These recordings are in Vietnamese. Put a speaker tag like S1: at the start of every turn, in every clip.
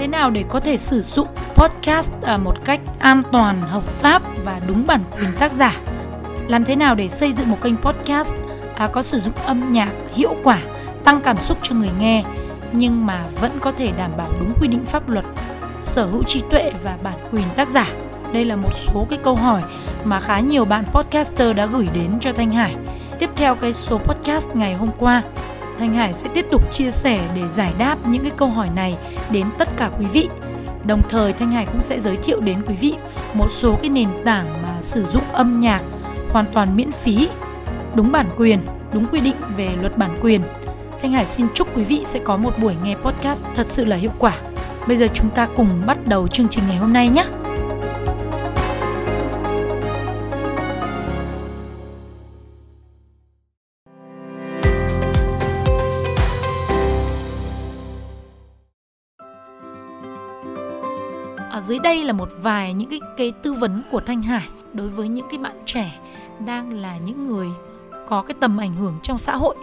S1: thế nào để có thể sử dụng podcast à, một cách an toàn, hợp pháp và đúng bản quyền tác giả? Làm thế nào để xây dựng một kênh podcast à, có sử dụng âm nhạc hiệu quả, tăng cảm xúc cho người nghe nhưng mà vẫn có thể đảm bảo đúng quy định pháp luật, sở hữu trí tuệ và bản quyền tác giả? Đây là một số cái câu hỏi mà khá nhiều bạn podcaster đã gửi đến cho Thanh Hải. Tiếp theo cái số podcast ngày hôm qua, Thanh Hải sẽ tiếp tục chia sẻ để giải đáp những cái câu hỏi này đến tất cả quý vị. Đồng thời Thanh Hải cũng sẽ giới thiệu đến quý vị một số cái nền tảng mà sử dụng âm nhạc hoàn toàn miễn phí, đúng bản quyền, đúng quy định về luật bản quyền. Thanh Hải xin chúc quý vị sẽ có một buổi nghe podcast thật sự là hiệu quả. Bây giờ chúng ta cùng bắt đầu chương trình ngày hôm nay nhé. Đây là một vài những cái cái tư vấn của Thanh Hải đối với những cái bạn trẻ đang là những người có cái tầm ảnh hưởng trong xã hội.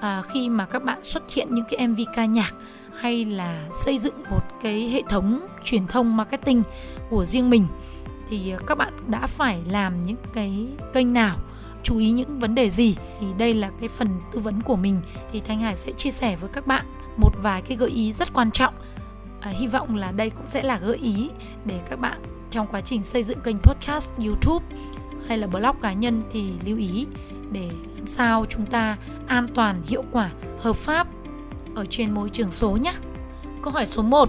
S1: À, khi mà các bạn xuất hiện những cái MV ca nhạc hay là xây dựng một cái hệ thống truyền thông marketing của riêng mình thì các bạn đã phải làm những cái kênh nào chú ý những vấn đề gì? Thì đây là cái phần tư vấn của mình. Thì Thanh Hải sẽ chia sẻ với các bạn một vài cái gợi ý rất quan trọng à, hy vọng là đây cũng sẽ là gợi ý để các bạn trong quá trình xây dựng kênh podcast YouTube hay là blog cá nhân thì lưu ý để làm sao chúng ta an toàn, hiệu quả, hợp pháp ở trên môi trường số nhé. Câu hỏi số 1.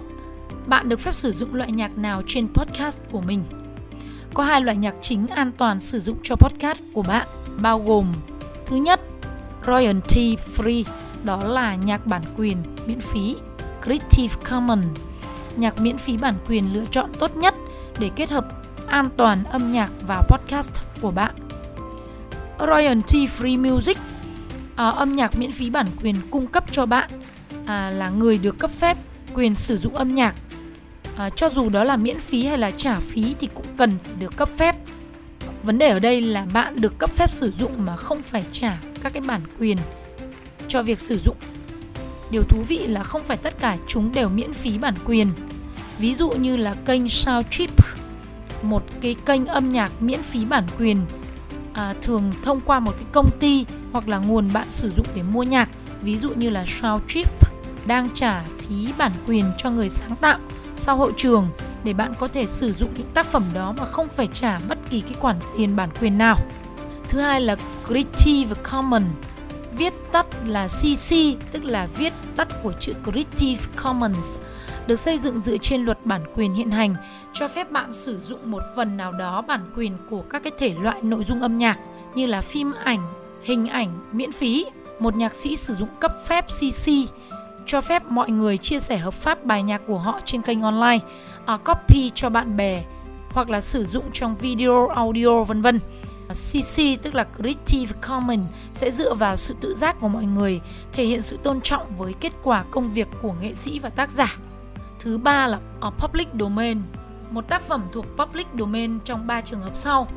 S1: Bạn được phép sử dụng loại nhạc nào trên podcast của mình? Có hai loại nhạc chính an toàn sử dụng cho podcast của bạn, bao gồm thứ nhất, royalty free, đó là nhạc bản quyền miễn phí Creative Commons, nhạc miễn phí bản quyền lựa chọn tốt nhất để kết hợp an toàn âm nhạc và podcast của bạn. Royalty Free Music, à, âm nhạc miễn phí bản quyền cung cấp cho bạn à, là người được cấp phép quyền sử dụng âm nhạc. À, cho dù đó là miễn phí hay là trả phí thì cũng cần phải được cấp phép. Vấn đề ở đây là bạn được cấp phép sử dụng mà không phải trả các cái bản quyền cho việc sử dụng Điều thú vị là không phải tất cả chúng đều miễn phí bản quyền. Ví dụ như là kênh Soundtrip, một cái kênh âm nhạc miễn phí bản quyền à, thường thông qua một cái công ty hoặc là nguồn bạn sử dụng để mua nhạc. Ví dụ như là Soundtrip đang trả phí bản quyền cho người sáng tạo sau hội trường để bạn có thể sử dụng những tác phẩm đó mà không phải trả bất kỳ cái khoản tiền bản quyền nào. Thứ hai là Creative Commons viết tắt là CC, tức là viết tắt của chữ Creative Commons, được xây dựng dựa trên luật bản quyền hiện hành, cho phép bạn sử dụng một phần nào đó bản quyền của các cái thể loại nội dung âm nhạc như là phim ảnh, hình ảnh miễn phí. Một nhạc sĩ sử dụng cấp phép CC cho phép mọi người chia sẻ hợp pháp bài nhạc của họ trên kênh online, à, copy cho bạn bè hoặc là sử dụng trong video, audio vân vân. CC tức là Creative Commons sẽ dựa vào sự tự giác của mọi người, thể hiện sự tôn trọng với kết quả công việc của nghệ sĩ và tác giả. Thứ ba là Public Domain, một tác phẩm thuộc Public Domain trong 3 trường hợp sau.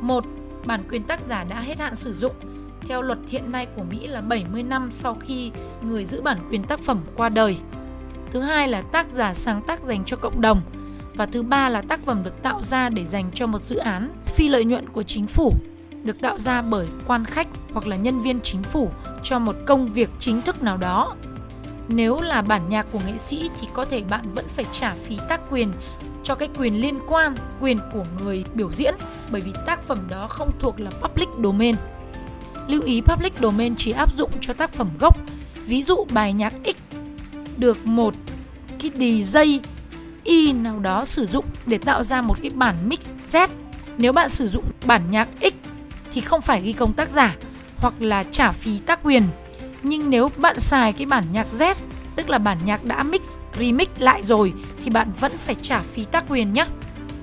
S1: Một, bản quyền tác giả đã hết hạn sử dụng. Theo luật hiện nay của Mỹ là 70 năm sau khi người giữ bản quyền tác phẩm qua đời. Thứ hai là tác giả sáng tác dành cho cộng đồng, và thứ ba là tác phẩm được tạo ra để dành cho một dự án phi lợi nhuận của chính phủ được tạo ra bởi quan khách hoặc là nhân viên chính phủ cho một công việc chính thức nào đó. Nếu là bản nhạc của nghệ sĩ thì có thể bạn vẫn phải trả phí tác quyền cho cái quyền liên quan, quyền của người biểu diễn bởi vì tác phẩm đó không thuộc là public domain. Lưu ý public domain chỉ áp dụng cho tác phẩm gốc. Ví dụ bài nhạc X được một cái DJ Y nào đó sử dụng để tạo ra một cái bản mix Z. Nếu bạn sử dụng bản nhạc X thì không phải ghi công tác giả hoặc là trả phí tác quyền. Nhưng nếu bạn xài cái bản nhạc Z, tức là bản nhạc đã mix, remix lại rồi thì bạn vẫn phải trả phí tác quyền nhé.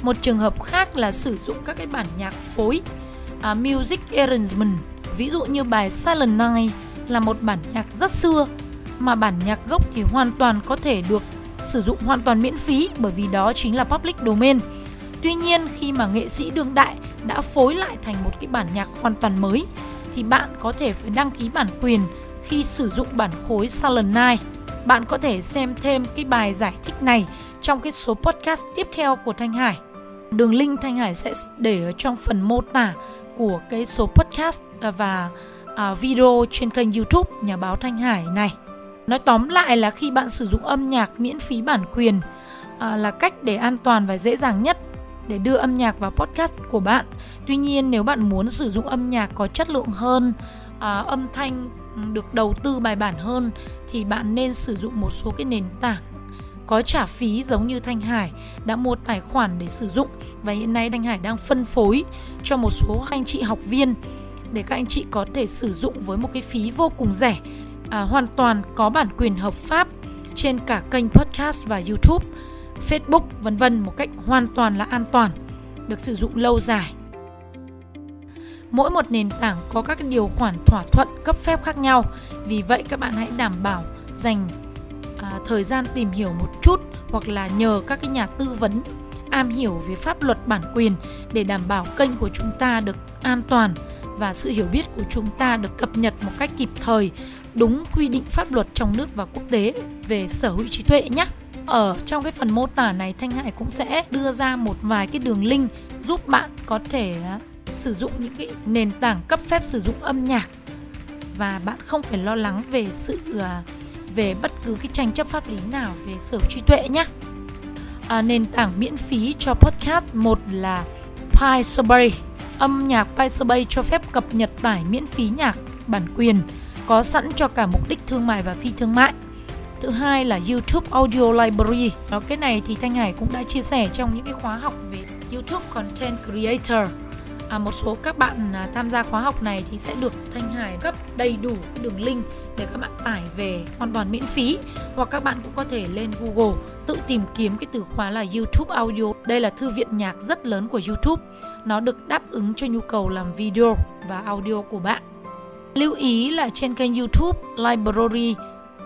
S1: Một trường hợp khác là sử dụng các cái bản nhạc phối, à, music arrangement. Ví dụ như bài Silent Night là một bản nhạc rất xưa mà bản nhạc gốc thì hoàn toàn có thể được sử dụng hoàn toàn miễn phí bởi vì đó chính là public domain. Tuy nhiên, khi mà nghệ sĩ đương đại đã phối lại thành một cái bản nhạc hoàn toàn mới, thì bạn có thể phải đăng ký bản quyền khi sử dụng bản khối Silent Night. Bạn có thể xem thêm cái bài giải thích này trong cái số podcast tiếp theo của Thanh Hải. Đường link Thanh Hải sẽ để ở trong phần mô tả của cái số podcast và à, video trên kênh YouTube Nhà báo Thanh Hải này. Nói tóm lại là khi bạn sử dụng âm nhạc miễn phí bản quyền à, là cách để an toàn và dễ dàng nhất để đưa âm nhạc vào podcast của bạn. Tuy nhiên nếu bạn muốn sử dụng âm nhạc có chất lượng hơn, à, âm thanh được đầu tư bài bản hơn thì bạn nên sử dụng một số cái nền tảng có trả phí giống như Thanh Hải đã mua tài khoản để sử dụng và hiện nay Thanh Hải đang phân phối cho một số anh chị học viên để các anh chị có thể sử dụng với một cái phí vô cùng rẻ à, hoàn toàn có bản quyền hợp pháp trên cả kênh podcast và YouTube, Facebook vân vân một cách hoàn toàn là an toàn, được sử dụng lâu dài. Mỗi một nền tảng có các điều khoản thỏa thuận cấp phép khác nhau, vì vậy các bạn hãy đảm bảo dành à, thời gian tìm hiểu một chút hoặc là nhờ các cái nhà tư vấn am hiểu về pháp luật bản quyền để đảm bảo kênh của chúng ta được an toàn và sự hiểu biết của chúng ta được cập nhật một cách kịp thời đúng quy định pháp luật trong nước và quốc tế về sở hữu trí tuệ nhé. Ở trong cái phần mô tả này Thanh Hải cũng sẽ đưa ra một vài cái đường link giúp bạn có thể à, sử dụng những cái nền tảng cấp phép sử dụng âm nhạc và bạn không phải lo lắng về sự à, về bất cứ cái tranh chấp pháp lý nào về sở hữu trí tuệ nhé. À, nền tảng miễn phí cho podcast một là Pi Pixabay. Âm nhạc Pixabay cho phép cập nhật tải miễn phí nhạc bản quyền, có sẵn cho cả mục đích thương mại và phi thương mại. Thứ hai là YouTube Audio Library. Đó, cái này thì Thanh Hải cũng đã chia sẻ trong những cái khóa học về YouTube Content Creator. À, một số các bạn à, tham gia khóa học này thì sẽ được Thanh Hải cấp đầy đủ đường link để các bạn tải về hoàn toàn miễn phí hoặc các bạn cũng có thể lên Google tự tìm kiếm cái từ khóa là YouTube Audio. Đây là thư viện nhạc rất lớn của YouTube. Nó được đáp ứng cho nhu cầu làm video và audio của bạn. Lưu ý là trên kênh YouTube Library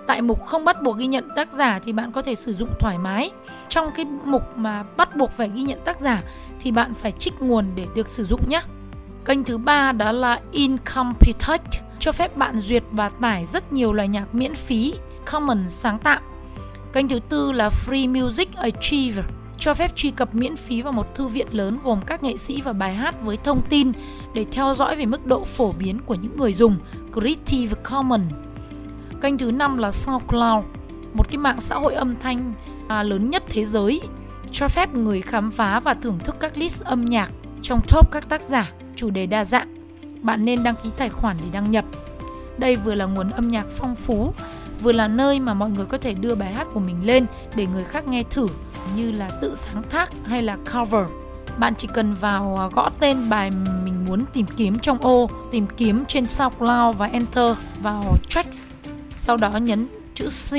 S1: Tại mục không bắt buộc ghi nhận tác giả thì bạn có thể sử dụng thoải mái. Trong cái mục mà bắt buộc phải ghi nhận tác giả thì bạn phải trích nguồn để được sử dụng nhé. Kênh thứ ba đó là Incompetent cho phép bạn duyệt và tải rất nhiều loại nhạc miễn phí common sáng tạo. Kênh thứ tư là Free Music Archive cho phép truy cập miễn phí vào một thư viện lớn gồm các nghệ sĩ và bài hát với thông tin để theo dõi về mức độ phổ biến của những người dùng Creative Commons. Kênh thứ năm là SoundCloud, một cái mạng xã hội âm thanh à, lớn nhất thế giới, cho phép người khám phá và thưởng thức các list âm nhạc trong top các tác giả, chủ đề đa dạng. Bạn nên đăng ký tài khoản để đăng nhập. Đây vừa là nguồn âm nhạc phong phú, vừa là nơi mà mọi người có thể đưa bài hát của mình lên để người khác nghe thử như là tự sáng tác hay là cover. Bạn chỉ cần vào à, gõ tên bài mình muốn tìm kiếm trong ô, tìm kiếm trên SoundCloud và enter vào tracks. Sau đó nhấn chữ C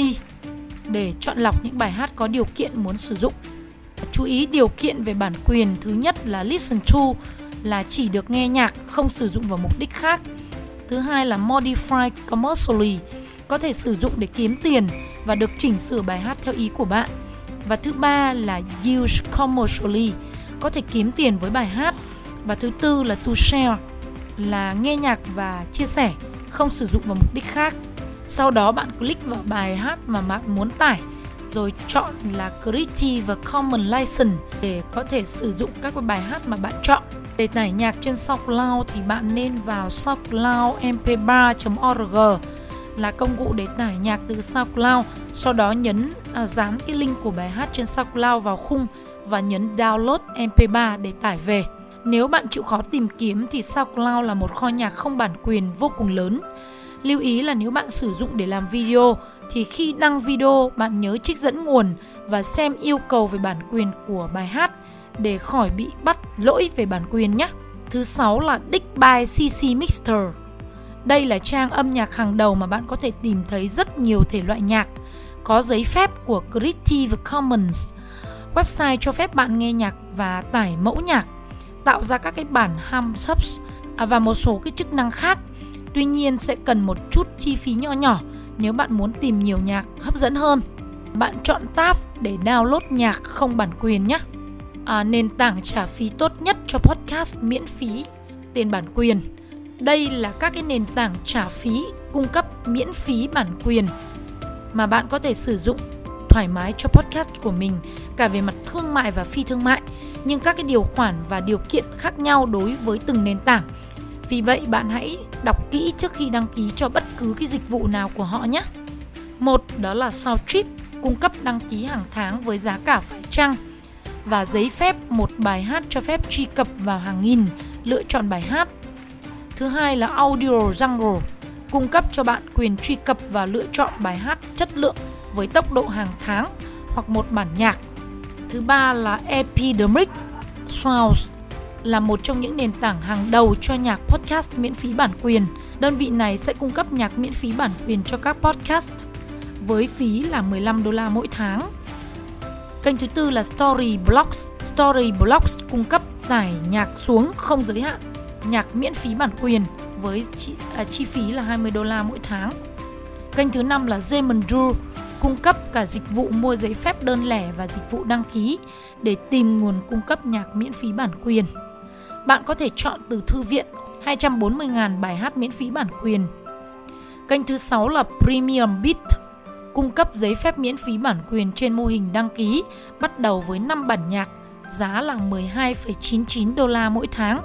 S1: để chọn lọc những bài hát có điều kiện muốn sử dụng. Chú ý điều kiện về bản quyền thứ nhất là listen to là chỉ được nghe nhạc không sử dụng vào mục đích khác. Thứ hai là modify commercially có thể sử dụng để kiếm tiền và được chỉnh sửa bài hát theo ý của bạn. Và thứ ba là use commercially có thể kiếm tiền với bài hát. Và thứ tư là to share là nghe nhạc và chia sẻ, không sử dụng vào mục đích khác. Sau đó bạn click vào bài hát mà bạn muốn tải rồi chọn là Creative Commons License để có thể sử dụng các bài hát mà bạn chọn. Để tải nhạc trên SoundCloud thì bạn nên vào soundcloudmp3.org là công cụ để tải nhạc từ SoundCloud, sau đó nhấn à, dán cái link của bài hát trên SoundCloud vào khung và nhấn download MP3 để tải về. Nếu bạn chịu khó tìm kiếm thì SoundCloud là một kho nhạc không bản quyền vô cùng lớn. Lưu ý là nếu bạn sử dụng để làm video thì khi đăng video bạn nhớ trích dẫn nguồn và xem yêu cầu về bản quyền của bài hát để khỏi bị bắt lỗi về bản quyền nhé. Thứ sáu là Dick by CC Mixter. Đây là trang âm nhạc hàng đầu mà bạn có thể tìm thấy rất nhiều thể loại nhạc có giấy phép của Creative Commons. Website cho phép bạn nghe nhạc và tải mẫu nhạc, tạo ra các cái bản ham subs và một số cái chức năng khác. Tuy nhiên sẽ cần một chút chi phí nho nhỏ nếu bạn muốn tìm nhiều nhạc hấp dẫn hơn. Bạn chọn tab để download nhạc không bản quyền nhé. À, nền tảng trả phí tốt nhất cho podcast miễn phí tiền bản quyền đây là các cái nền tảng trả phí cung cấp miễn phí bản quyền mà bạn có thể sử dụng thoải mái cho podcast của mình cả về mặt thương mại và phi thương mại nhưng các cái điều khoản và điều kiện khác nhau đối với từng nền tảng vì vậy bạn hãy đọc kỹ trước khi đăng ký cho bất cứ cái dịch vụ nào của họ nhé một, đó là Soundtrip cung cấp đăng ký hàng tháng với giá cả phải chăng và giấy phép, một bài hát cho phép truy cập vào hàng nghìn, lựa chọn bài hát. Thứ hai là Audio Jungle, cung cấp cho bạn quyền truy cập và lựa chọn bài hát chất lượng với tốc độ hàng tháng hoặc một bản nhạc. Thứ ba là Epidemic, Sounds là một trong những nền tảng hàng đầu cho nhạc podcast miễn phí bản quyền. Đơn vị này sẽ cung cấp nhạc miễn phí bản quyền cho các podcast với phí là 15 đô la mỗi tháng. Kênh thứ tư là Story Blocks. Story Blocks cung cấp tải nhạc xuống không giới hạn, nhạc miễn phí bản quyền với chi, à, chi phí là 20 đô la mỗi tháng. Kênh thứ năm là Zemandu cung cấp cả dịch vụ mua giấy phép đơn lẻ và dịch vụ đăng ký để tìm nguồn cung cấp nhạc miễn phí bản quyền. Bạn có thể chọn từ thư viện 240.000 bài hát miễn phí bản quyền. Kênh thứ 6 là Premium Beat cung cấp giấy phép miễn phí bản quyền trên mô hình đăng ký bắt đầu với 5 bản nhạc, giá là 12,99 đô la mỗi tháng,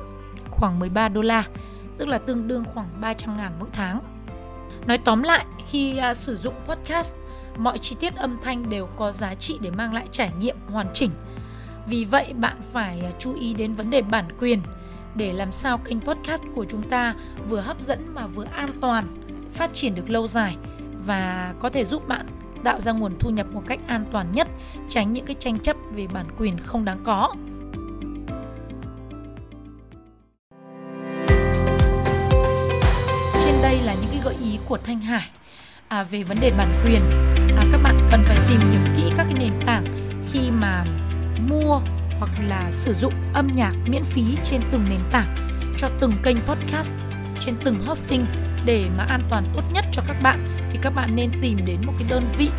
S1: khoảng 13 đô la, tức là tương đương khoảng 300 ngàn mỗi tháng. Nói tóm lại, khi uh, sử dụng podcast, mọi chi tiết âm thanh đều có giá trị để mang lại trải nghiệm hoàn chỉnh. Vì vậy bạn phải à, chú ý đến vấn đề bản quyền để làm sao kênh podcast của chúng ta vừa hấp dẫn mà vừa an toàn, phát triển được lâu dài và có thể giúp bạn tạo ra nguồn thu nhập một cách an toàn nhất, tránh những cái tranh chấp về bản quyền không đáng có. Trên đây là những cái gợi ý của Thanh Hải à, về vấn đề bản quyền. À, các bạn cần phải tìm hiểu kỹ các cái nền tảng khi mà mua hoặc là sử dụng âm nhạc miễn phí trên từng nền tảng cho từng kênh podcast trên từng hosting để mà an toàn tốt nhất cho các bạn thì các bạn nên tìm đến một cái đơn vị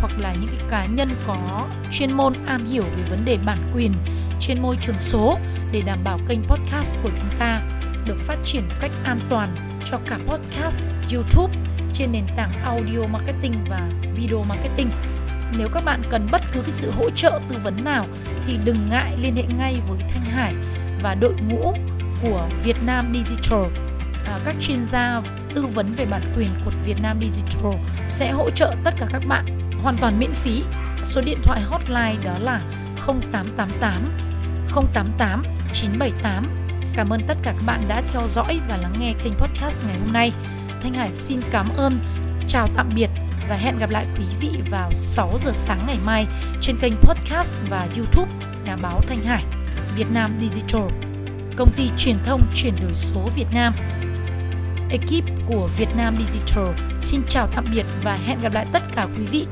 S1: hoặc là những cái cá nhân có chuyên môn am hiểu về vấn đề bản quyền trên môi trường số để đảm bảo kênh podcast của chúng ta được phát triển một cách an toàn cho cả podcast, YouTube trên nền tảng audio marketing và video marketing. Nếu các bạn cần bất cứ cái sự hỗ trợ tư vấn nào thì đừng ngại liên hệ ngay với Thanh Hải và đội ngũ của Việt Nam Digital à, các chuyên gia tư vấn về bản quyền của Việt Nam Digital sẽ hỗ trợ tất cả các bạn hoàn toàn miễn phí. Số điện thoại hotline đó là 0888 088 978. Cảm ơn tất cả các bạn đã theo dõi và lắng nghe kênh podcast ngày hôm nay. Thanh Hải xin cảm ơn, chào tạm biệt và hẹn gặp lại quý vị vào 6 giờ sáng ngày mai trên kênh podcast và YouTube Nhà báo Thanh Hải, Việt Nam Digital, công ty truyền thông chuyển đổi số Việt Nam. Ekip của Việt Nam Digital xin chào tạm biệt và hẹn gặp lại tất cả quý vị.